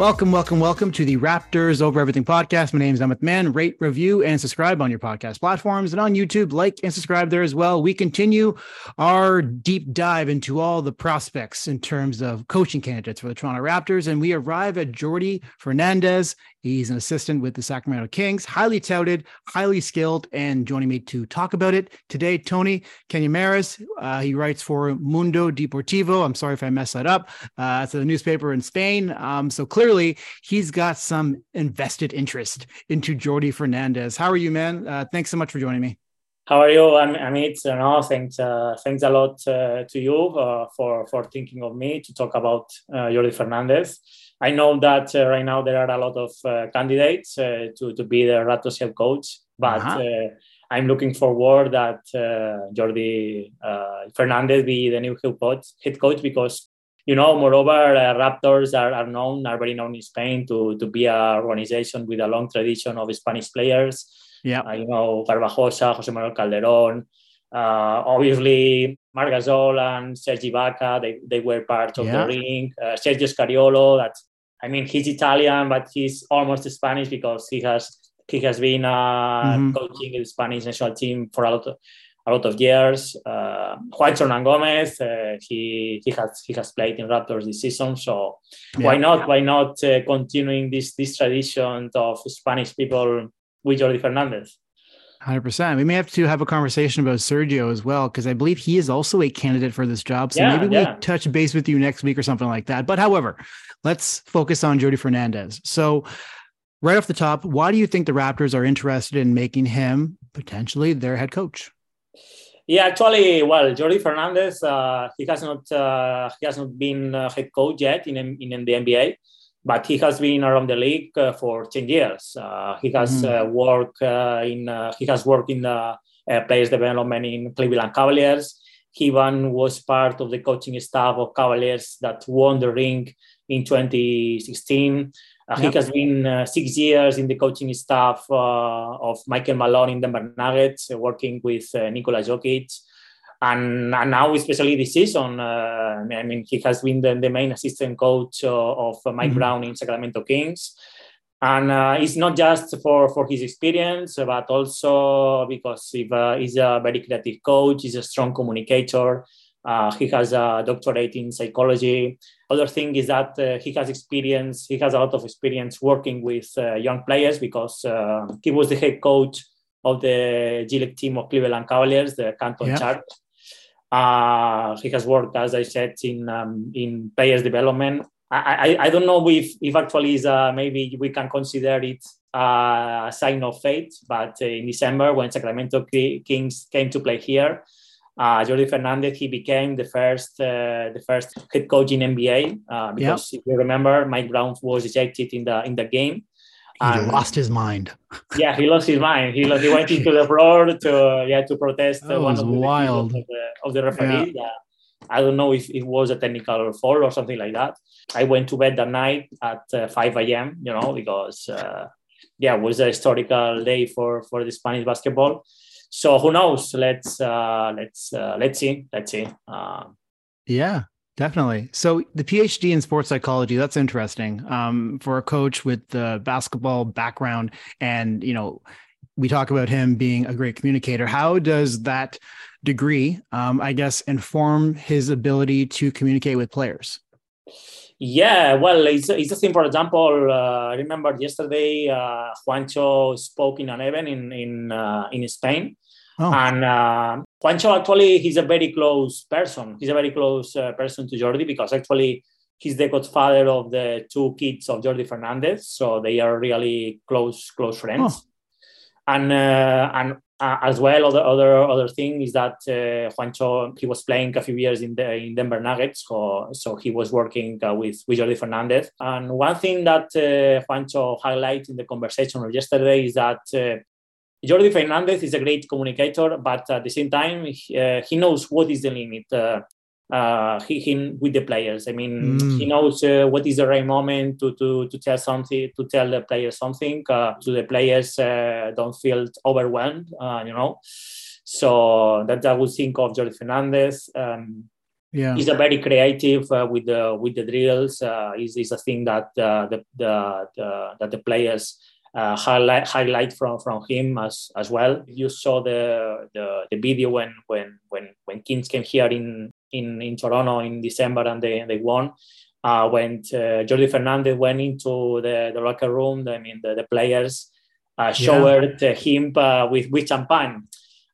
Welcome, welcome, welcome to the Raptors Over Everything podcast. My name is Amit Mann. Rate, review, and subscribe on your podcast platforms and on YouTube. Like and subscribe there as well. We continue our deep dive into all the prospects in terms of coaching candidates for the Toronto Raptors. And we arrive at Jordi Fernandez, He's an assistant with the Sacramento Kings, highly touted, highly skilled, and joining me to talk about it today, Toni Canyameras. Uh, he writes for Mundo Deportivo. I'm sorry if I messed that up. Uh, it's a newspaper in Spain. Um, so clearly, he's got some invested interest into Jordi Fernandez. How are you, man? Uh, thanks so much for joining me. How are you? I'm Amit. Know, thanks, uh, thanks a lot uh, to you uh, for for thinking of me to talk about uh, Jordi Fernandez. I know that uh, right now there are a lot of uh, candidates uh, to, to be the Raptors head coach, but uh-huh. Uh, I'm looking forward that uh, Jordi uh, Fernandez be the new head coach, head coach because you know, moreover, Raptors are, are known, are very known in Spain to, to be an organization with a long tradition of Spanish players. Yeah, you know, Garbajosa, Jose Manuel Calderon, obviously Marc Gasol and Sergi Ibaka, they, they were part of yeah. the ring. Uh, Sergio Scariolo, that I mean, he's Italian, but he's almost Spanish because he has he has been uh, mm-hmm. coaching the Spanish national team for a lot of, a lot of years. Uh, Juancho Hernangomez, uh, he he has he has played in Raptors this season, so yeah. why not why not uh, continuing this this tradition of Spanish people with Jordi Fernandez? Hundred percent. We may have to have a conversation about Sergio as well because I believe he is also a candidate for this job. So yeah, maybe we touch base with you next week or something like that. But however, let's focus on Jordi Fernandez. So, right off the top, why do you think the Raptors are interested in making him potentially their head coach? Yeah, actually, well, Jordi Fernandez, uh, he has not uh, he has not been uh, head coach yet in in the NBA, but he has been around the league uh, for ten years. Uh, he has mm-hmm. worked in he has worked in the players development in Cleveland Cavaliers. He even was part of the coaching staff of Cavaliers that won the ring in 2016. Uh, yep. He has been uh, six years in the coaching staff uh, of Michael Malone in Denver Nuggets, uh, working with uh, Nikola Jokic. And, and now, especially this season, uh, I mean, he has been the, the main assistant coach of Mike mm-hmm. Brown in Sacramento Kings. And it's not just for, for his experience, but also because he's a very creative coach, he's a strong communicator, uh, he has a doctorate in psychology. Other thing is that uh, he has experience. He has a lot of experience working with uh, young players because uh, he was the head coach of the G League team of Cleveland Cavaliers, the Canton yeah. Charge. Uh, he has worked, as I said, in um, in players development. I, I, I don't know if if actually is maybe we can consider it a sign of fate. But in December, when Sacramento Kings came to play here, uh, Jordi Fernandez, he became the first uh, the first head coach in NBA uh, because yep. if you remember, Mike Brown was ejected in the in the game. He lost his mind. yeah, he lost his mind. He, he went into the floor to yeah to protest that one of the wild of the, of the referee. Yeah. I don't know if it was a technical foul or something like that. I went to bed that night at uh, 5 a.m. You know because uh, yeah, it was a historical day for for the Spanish basketball so who knows? Let's uh, let's uh, let's see. Let's see. Uh, yeah, definitely. So the PhD in sports psychology, that's interesting. Um, for a coach with the basketball background and, you know, we talk about him being a great communicator. How does that degree, um, I guess, inform his ability to communicate with players? Yeah, well, it's, it's the thing. For example, uh, I remember yesterday uh, Juancho spoke in an event in in uh, in Spain, oh. and uh, Juancho actually he's a very close person. He's a very close uh, person to Jordi because actually he's the godfather of the two kids of Jordi Fernandez, so they are really close close friends. Oh. And uh, and uh, as well, other other other thing is that uh, Juancho he was playing a few years in the in Denver Nuggets, so so he was working uh, with with Jordi Fernandez. And one thing that uh, Juancho highlighted in the conversation of yesterday is that. Uh, Jordi Fernandez is a great communicator, but at the same time, he, uh, he knows what is the limit uh, him with the players. I mean, mm. he knows uh, what is the right moment to, to, to tell something, to tell the players something. Uh, so the players uh, don't feel overwhelmed, uh, you know. So that I would think of Jordi Fernandez. Um, yeah, he's a very creative uh, with the with the drills. Uh, is is a thing that the, the, the that the players. Uh, highlight highlight from from him as as well. You saw the the, the video when when when when Kings came here in in, in Toronto in December and they, they won. Uh, when uh, Jordi Fernandez went into the, the locker room, I mean, the, the players uh, showered yeah. him uh, with, with champagne.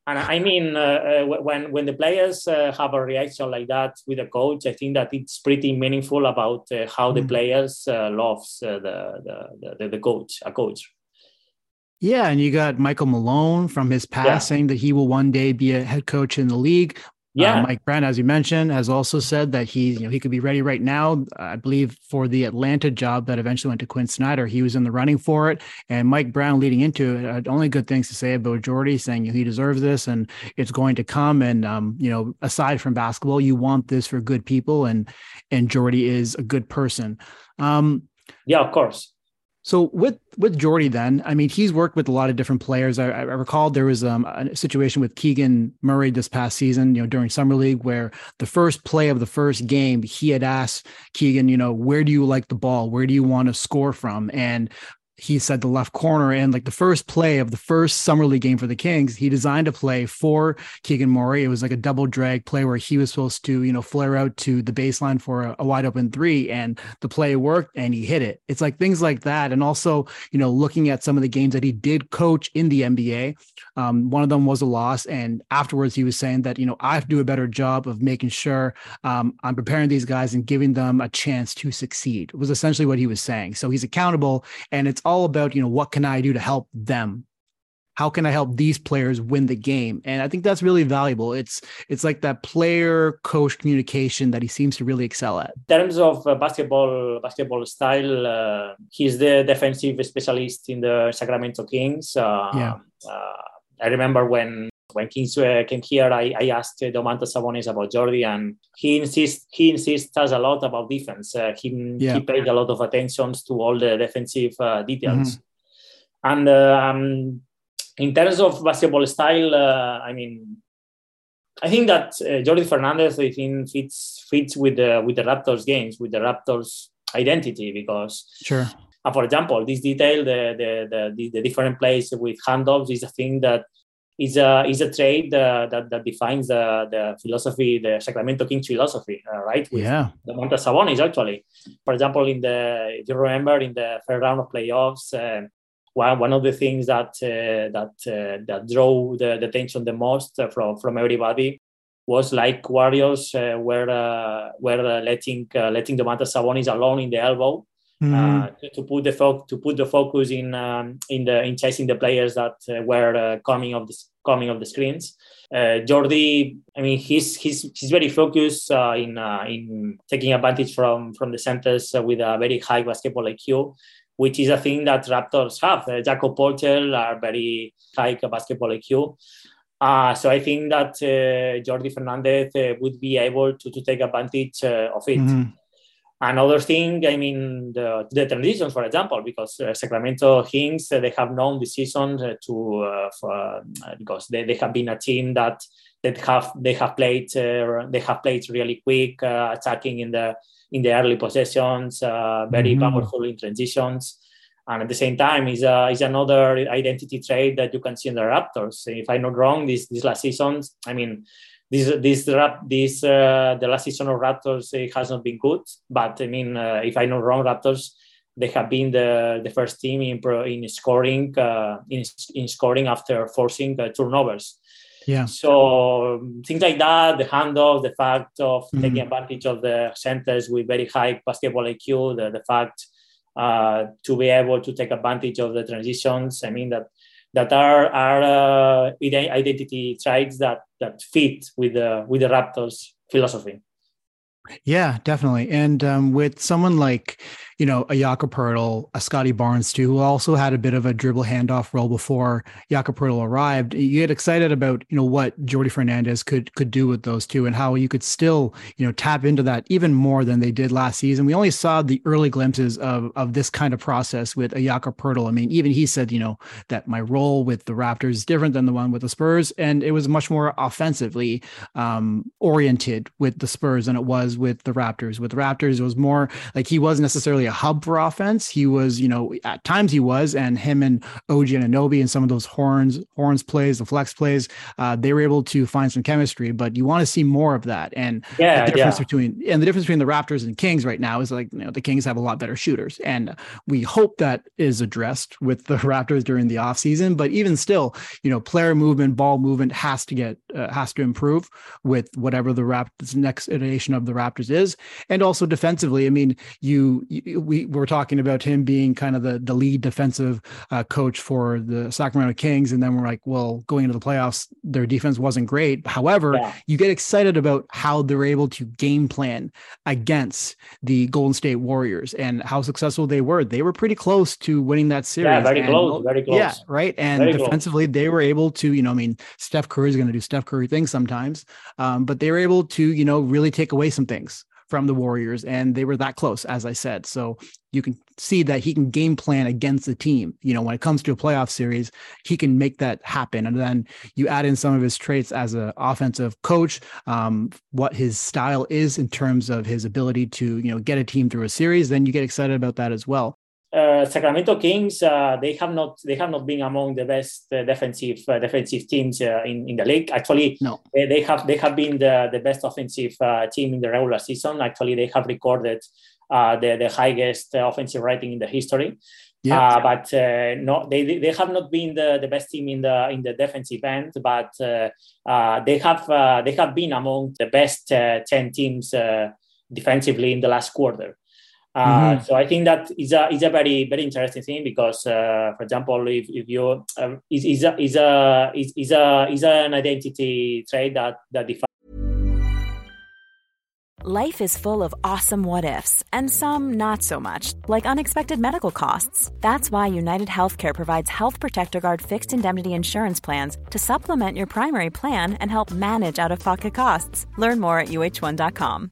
And I mean, uh, uh, when, when the players have a reaction like that with a coach, I think that it's pretty meaningful about how mm. the players loves the, the, the, the coach, a coach. Yeah, and you got Michael Malone from his past yeah. saying that he will one day be a head coach in the league. Uh, yeah, uh, Mike Brown, as you mentioned, has also said that he, you know, he could be ready right now. I believe for the Atlanta job that eventually went to Quinn Snyder, he was in the running for it. And Mike Brown, leading into it, only good things to say about Jordi, saying he deserves this and it's going to come. And um, you know, aside from basketball, you want this for good people, and and Jordi is a good person. Um, yeah, of course. So with with Jordi, then I mean he's worked with a lot of different players. I, I recall there was um, a situation with Keegan Murray this past season, you know, during summer league, where the first play of the first game, he had asked Keegan, you know, where do you like the ball? Where do you want to score from? And he said the left corner and like the first play of the first summer league game for the Kings, he designed a play for Keegan Murray. It was like a double drag play where he was supposed to, you know, flare out to the baseline for a, a, wide open three and the play worked and he hit it. It's like things like that. And also, you know, looking at some of the games that he did coach in the NBA, um, one of them was a loss. And afterwards, he was saying that, you know, I have to do a better job of making sure um, I'm preparing these guys and giving them a chance to succeed, was essentially what he was saying. So he's accountable. And it's all about, you know, what can I do to help them? How can I help these players win the game? And I think that's really valuable. It's it's like that player coach communication that he seems to really excel at. In terms of uh, basketball basketball style, uh, he's the defensive specialist in the Sacramento Kings. Uh, yeah uh, I remember when when Kings uh, came here, I, I asked uh, Domantas Sabonis about Jordi, and he insists he insists a lot about defense. Uh, he yeah. he paid a lot of attention to all the defensive uh, details. Mm-hmm. And um, in terms of basketball style, uh, I mean, I think that uh, Jordi Fernandez I think fits fits with the with the Raptors games with the Raptors identity because sure and for example, this detail, the, the, the, the different plays with handoffs is a thing that is a, is a trait uh, that, that defines the, the philosophy, the Sacramento Kings philosophy, uh, right? With yeah. Domantas Sabonis, actually. For example, in the, if you remember, in the third round of playoffs, uh, one, one of the things that uh, that uh, that drove the, the attention the most from from everybody was like Warriors uh, were uh, were letting letting Domantas Sabonis alone in the elbow mm. uh, to, to, put the fo- to put the focus in um, in the in chasing the players that uh, were uh, coming of the coming of the screens. Uh, Jordi, I mean, he's he's he's very focused uh, in uh, in taking advantage from from the centers with a very high basketball IQ, which is a thing that Raptors have. Uh, Jakob Poeltl are very high basketball IQ. Uh, so I think that uh, Jordi Fernandez uh, would be able to, to take advantage of it. Mm-hmm. Another thing, I mean, the, the transitions, for example, because uh, Sacramento Kings, uh, they have known this season uh, to uh, for, uh, because they, they have been a team that that have they have played uh, they have played really quick, attacking in the in the early possessions, very mm-hmm. powerful in transitions, and at the same time is uh, is another identity trait that you can see in the Raptors. If I'm not wrong, this this last season, I mean this this rap this uh, the last season of Raptors it has not been good. But I mean, uh, if I know wrong, Raptors they have been the, the first team in pro, in scoring uh, in, in scoring after forcing uh, turnovers. Yeah. So um, things like that, the handoff, the fact of mm-hmm. taking advantage of the centers with very high basketball IQ, the, the fact uh, to be able to take advantage of the transitions. I mean that that are are uh, identity traits that that fit with the with the Raptors philosophy. Yeah, definitely. And um, with someone like you know, a Jakob Poeltl, a Scotty Barnes too, who also had a bit of a dribble handoff role before Jakob Poeltl arrived. You get excited about, you know, what Jordi Fernandez could could do with those two and how you could still, you know, tap into that even more than they did last season. We only saw the early glimpses of of this kind of process with a Jakob Poeltl. I mean, even he said, you know, that my role with the Raptors is different than the one with the Spurs, and it was much more offensively um, oriented with the Spurs than it was with the Raptors. With the Raptors, it was more like he wasn't necessarily a hub for offense. He was, you know, at times he was, and him and OG Anunoby and some of those horns, horns plays, the flex plays, uh, they were able to find some chemistry. But you want to see more of that. And yeah, the difference yeah. between and the difference between the Raptors and Kings right now is like, you know, the Kings have a lot better shooters, and we hope that is addressed with the Raptors during the offseason. But even still, you know, player movement, ball movement has to get uh, has to improve with whatever the Raptors next iteration of the Raptors is, and also defensively. I mean, you, you we we're talking about him being kind of the, the lead defensive uh, coach for the Sacramento Kings. And then we're like, well, going into the playoffs, their defense wasn't great. However, yeah. you get excited about how they're able to game plan against the Golden State Warriors and how successful they were. They were pretty close to winning that series. Yeah, very and, close, very close. Yeah, right. And very defensively, close. they were able to, you know, I mean, Steph Curry is going to do Steph Curry things sometimes, um, but they were able to, you know, really take away some things from the Warriors, and they were that close, as I said. So you can see that he can game plan against the team. You know, when it comes to a playoff series, he can make that happen. And then you add in some of his traits as an offensive coach, um, what his style is in terms of his ability to, you know, get a team through a series, then you get excited about that as well uh, Sacramento Kings uh, they have not they have not been among the best uh, defensive uh, defensive teams uh, in, in the league. Actually, no. they, they have they have been the, the best offensive uh, team in the regular season. Actually, they have recorded the the highest offensive rating in the history. Yeah. but no, they, they have not been the, the best team in the in the defensive end, but they have they have been among the best ten teams defensively in the last quarter. Uh, mm-hmm. So I think that is a is a very very interesting thing because, uh, for example, if, if you um, is is a is a is, is a is an identity trait that that defines. Life is full of awesome what ifs and some not so much, like unexpected medical costs. That's why United Healthcare provides Health Protector Guard fixed indemnity insurance plans to supplement your primary plan and help manage out of pocket costs. Learn more at uhone.com.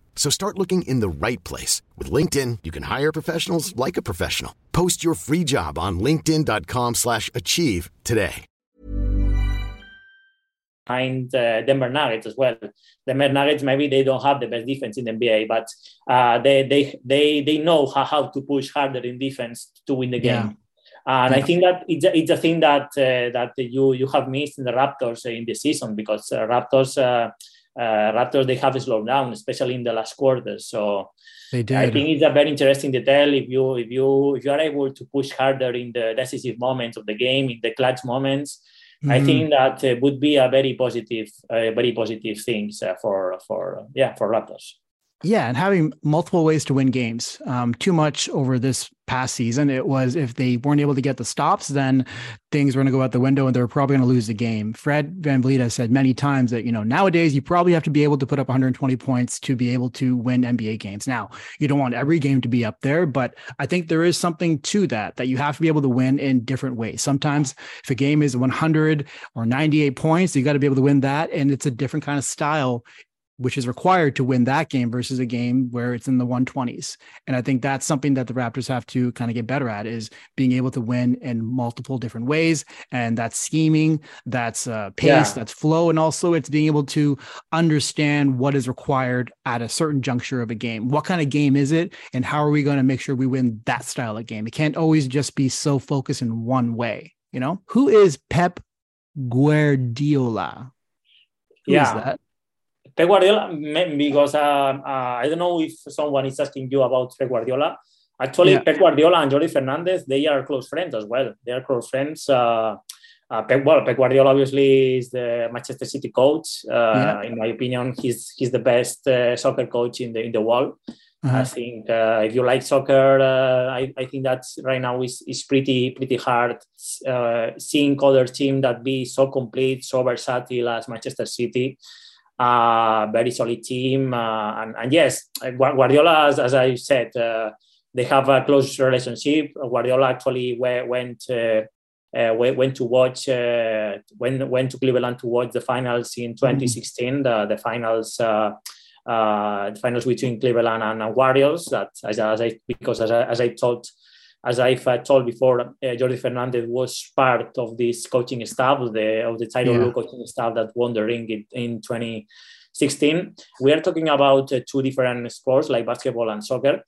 So start looking in the right place. With LinkedIn, you can hire professionals like a professional. Post your free job on linkedin.com slash achieve today. behind uh, Denver Nuggets as well. Denver Nuggets maybe they don't have the best defense in the NBA, but uh, they they they they know how, how to push harder in defense to win the game. Yeah. And yeah. I think that it's a, it's a thing that uh, that you you have missed in the Raptors in the season because uh, Raptors uh, Raptors they have slowed down, especially in the last quarter. So they did. I think it's a very interesting detail if you if you if you are able to push harder in the decisive moments of the game, in the clutch moments mm I mm-hmm. think that uh, would be a very positive, uh, very positive things uh, for for yeah for Raptors. Yeah, and having multiple ways to win games. Um, too much over this past season. It was if they weren't able to get the stops, then things were going to go out the window and they were probably going to lose the game. Fred VanVleet has said many times that, you know, nowadays you probably have to be able to put up 120 points to be able to win NBA games. Now, you don't want every game to be up there, but I think there is something to that, that you have to be able to win in different ways. Sometimes if a game is 100 or 98 points, you got to be able to win that. And it's a different kind of style which is required to win that game versus a game where it's in the 120s. And I think that's something that the Raptors have to kind of get better at is being able to win in multiple different ways. And that's scheming, that's uh, pace, yeah. that's flow. And also it's being able to understand what is required at a certain juncture of a game. What kind of game is it? And how are we going to make sure we win that style of game? It can't always just be so focused in one way. You know, who is Pep Guardiola? Who yeah. is that? Pep Guardiola, because uh, uh, I don't know if someone is asking you about Pep Guardiola. Actually, yeah. Pep Guardiola and Jordi Fernandez, they are close friends as well. They are close friends. Uh, uh, Pep, well, Pep Guardiola obviously is the Manchester City coach. Uh, yeah. In my opinion, he's he's the best uh, soccer coach in the in the world. Uh-huh. I think uh, if you like soccer, uh, I, I think that right now is, is pretty pretty hard uh, seeing other team that be so complete, so versatile as Manchester City. Uh, very solid team, uh, and, and yes, Guardiola, as, as I said, uh, they have a close relationship. Guardiola actually went uh, went to watch uh, went went to Cleveland to watch the finals in 2016, mm-hmm. the, the finals uh, the finals between Cleveland and Warriors. That as, as I because as I, as I told as I've uh, told before, uh, Jordi Fernandez was part of this coaching staff of the of the title yeah. coaching staff that won the ring in, in 2016. We are talking about uh, two different sports like basketball and soccer,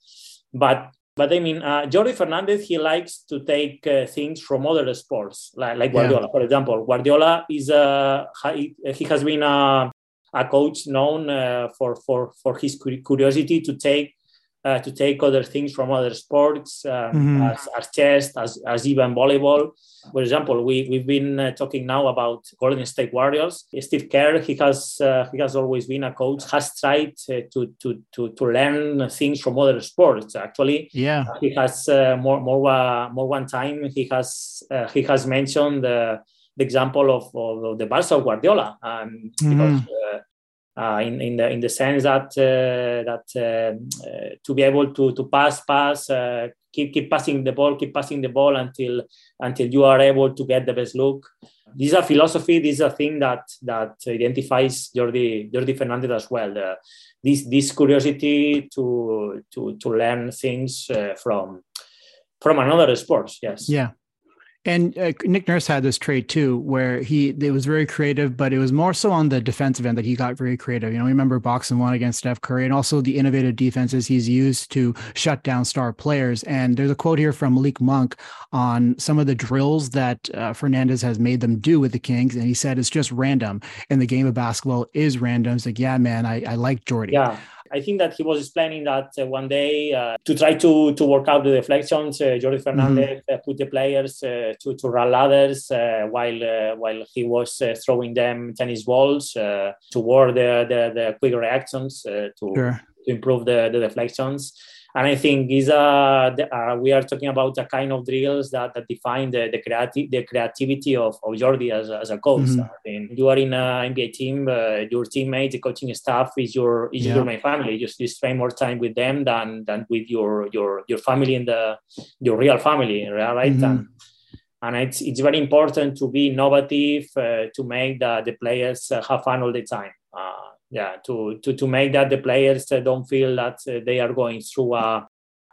but but I mean, uh, Jordi Fernandez, he likes to take uh, things from other sports, like, like Guardiola, yeah. for example. Guardiola is a, he, he has been a, a coach known uh, for, for, for his curiosity to take uh, to take other things from other sports, um, mm-hmm. as, as chess, as, as even volleyball. For example, we, we've been uh, talking now about Golden State Warriors. Steve Kerr, he has, uh, he has always been a coach, has tried uh, to, to, to, to learn things from other sports. Actually, yeah, he has uh, more, more, more one time, he has, he has mentioned the, the example of, of the Barca of Guardiola, um, mm-hmm. because uh, in, in the in the sense that uh, that uh, to be able to to pass pass keep keep passing the ball keep passing the ball until until you are able to get the best look. This is a philosophy this is a thing that that identifies Jordi Jordi Fernandez as well. The, this this curiosity to to to learn things from from another sports yes. Yeah and uh, Nick Nurse had this trait too, where he it was very creative, but it was more so on the defensive end that he got very creative. You know, remember boxing one against Steph Curry, and also the innovative defenses he's used to shut down star players. And there's a quote here from Malik Monk on some of the drills that uh, Fernandez has made them do with the Kings, and he said it's just random. And the game of basketball is random. It's like, yeah, man, I, I like Jordi. Yeah. I think that he was explaining that uh, one day uh, to try to to work out the deflections, uh, Jordi Fernandez mm-hmm. put the players to, to run ladders while while he was throwing them tennis balls toward the, the, the quick reactions to, sure. to improve the, the deflections and I think is a uh, we are talking about a kind of drills that, that define the the, creati- the creativity of, of Jordi as, as a coach. Mm-hmm. I mean, you are in an NBA team, uh, your teammates, the coaching staff is your is yeah. your main family. You just spend more time with them than than with your your your family in the your real family, right? Mm-hmm. And, and it's, it's very important to be innovative uh, to make the, the players uh, have fun all the time. Uh, yeah to to to make that the players uh, don't feel that uh, they are going through a,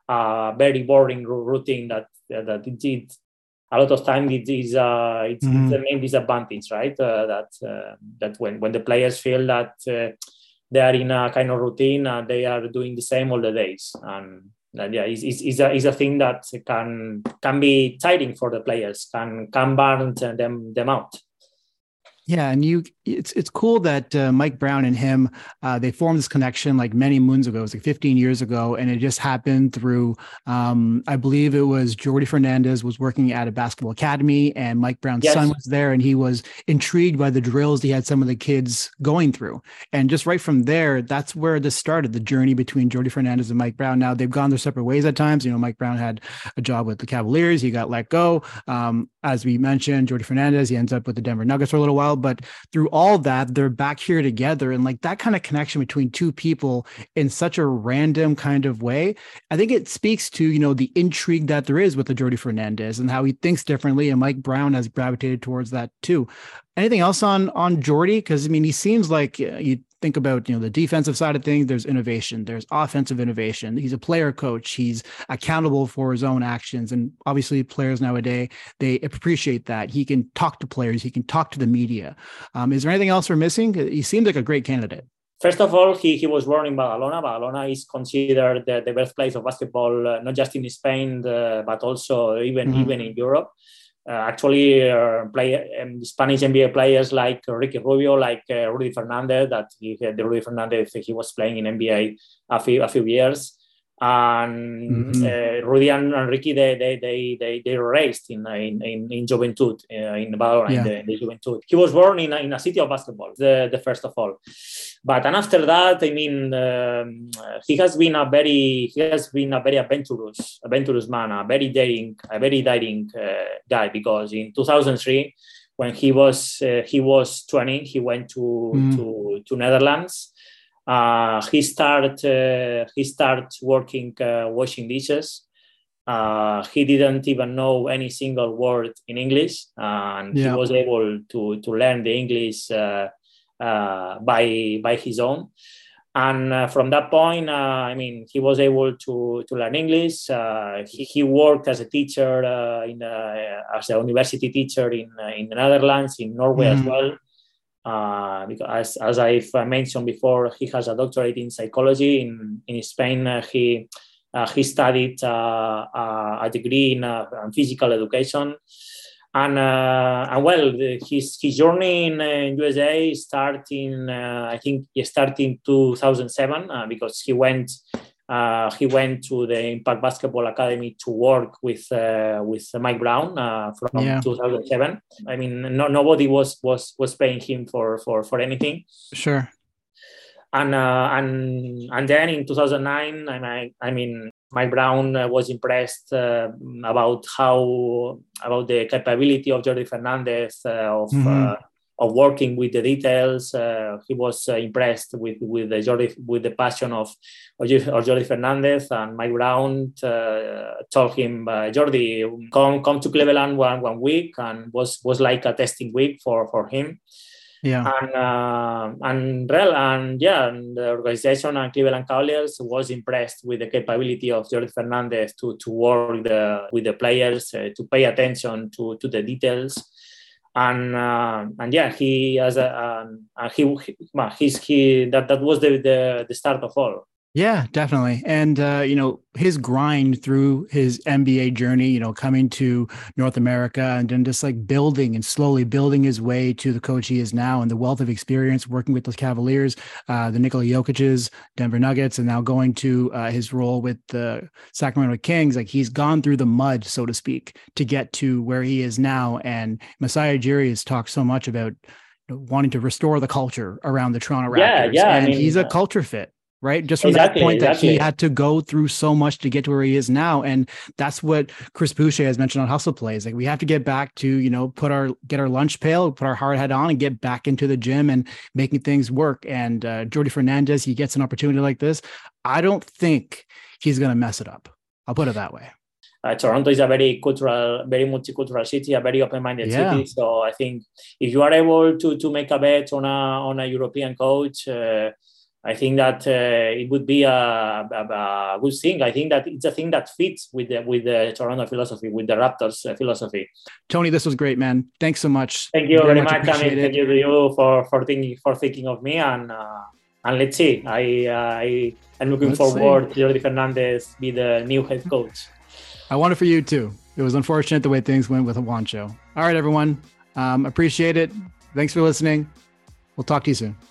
a very boring routine that that it, it a lot of time it is uh, it's, mm-hmm. it's the main disadvantage right? Uh, that uh, that when when the players feel that uh, they are in a kind of routine and they are doing the same all the days. And yeah is is a, is a thing that can can be tiring for the players can can burn them them out yeah, and you, it's it's cool that uh, Mike Brown and him, uh, they formed this connection like many moons ago. It was like 15 years ago, and it just happened through, um, I believe it was Jordi Fernandez was working at a basketball academy, and Mike Brown's yes. son was there, and he was intrigued by the drills he had some of the kids going through, and just right from there, that's where this started, the journey between Jordi Fernandez and Mike Brown. Now they've gone their separate ways at times. You know, Mike Brown had a job with the Cavaliers, he got let go. Um, as we mentioned, Jordi Fernandez, he ends up with the Denver Nuggets for a little while, but through all that, they're back here together. And like that kind of connection between two people in such a random kind of way, I think it speaks to, you know, the intrigue that there is with the Jordi Fernandez and how he thinks differently. And Mike Brown has gravitated towards that too. Anything else on on Jordi? Because I mean, he seems like uh, you think about you know the defensive side of things there's innovation there's offensive innovation. He's a player coach. He's accountable for his own actions. And obviously players nowadays they appreciate that. He can talk to players. He can talk to the media. Um, is there anything else we're missing? He seems like a great candidate. First of all, he, he was born in Badalona. Badalona is considered the, the birthplace of basketball, uh, not just in Spain, uh, but also even, mm-hmm. even in Europe. Uh, actually uh, play um, Spanish NBA players like Ricky Rubio, like uh, Rudy Fernandez, that he the Rudy Fernandez he was playing in NBA a few a few years and mm-hmm. uh, Rudy and, and, Ricky they they they they, they raced in in in, in Joventut uh, in Badalona yeah. in, the, the Joventut. He was born in a, in a city of basketball, the, the first of all. But and after that, I mean, um, he has been a very he has been a very adventurous adventurous man, a very daring a very daring uh, guy because in 2003 when he was uh, he was 20 he went to mm. to to Netherlands uh, he started uh, he started working uh, washing dishes. Uh, he didn't even know any single word in English, and yeah. he was able to to learn the English uh, uh, by by his own. And from that point, I mean, he was able to to learn English. He, he, worked as a teacher in as a university teacher in in the Netherlands, in Norway mm. as well uh, because as, as I've mentioned before, he has a doctorate in psychology. In, in Spain, uh, he, uh, he studied uh, uh, a degree in, uh, physical education. And, and well, his, his journey in, USA started I think, he started in 2007 because he went uh, he went to the Impact Basketball Academy to work with uh, with Mike Brown uh, from yeah. 2007. I mean, no, nobody was was was paying him for for for anything. Sure. And uh, and and then in 2009, I, I mean, Mike Brown uh, was impressed uh, about how about the capability of Jordi Fernandez of. Mm-hmm of working with the details. Uh, he was uh, impressed with with the Jordi, with the passion of of Jordi Fernandez and Mike Brown uh, told him, uh, Jordi, come come to Cleveland one one week, and was was like a testing week for for him. Yeah, and uh, and real and yeah, and the organization and Cleveland Cavaliers was impressed with the capability of Jordi Fernandez to to work the, with the players, uh, to pay attention to to the details and uh, and yeah, he as a um, he, he, he's he that that was the, the the start of all. Yeah, definitely. And, uh, you know, his grind through his NBA journey, you know, coming to North America and then just like building and slowly building his way to the coach he is now and the wealth of experience working with the Cavaliers, uh, the Nikola Jokic's, Denver Nuggets, and now going to uh, his role with the Sacramento Kings. Like he's gone through the mud, so to speak, to get to where he is now. And Masai Ujiri has talked so much about wanting to restore the culture around the Toronto Raptors. Yeah, yeah. And I mean, he's a culture fit right? Just from exactly, that point exactly. that he had to go through so much to get to where he is now. And that's what Chris Boucher has mentioned on Hustle Plays. Like we have to get back to, you know, put our get our lunch pail, put our hard hat on and get back into the gym and making things work. And uh Jordi Fernandez, he gets an opportunity like this. I don't think he's gonna mess it up. I'll put it that way. Uh, Toronto is a very cultural, very multicultural city, a very open-minded yeah. city. So I think if you are able to to make a bet on a on a European coach, uh, I think that uh, it would be a, a, a, good thing. I think that it's a thing that fits with the with the Toronto philosophy, with the Raptors uh, philosophy. Toni, this was great, man. Thanks so much. Thank you very, very much. I mean, thank you to you for for thinking for thinking of me, and uh, and let's see. I I am looking let's forward see. to Jordi Fernandez be the new head coach. I want it for you too. It was unfortunate the way things went with Juancho. All right, everyone. Um, appreciate it. Thanks for listening. We'll talk to you soon.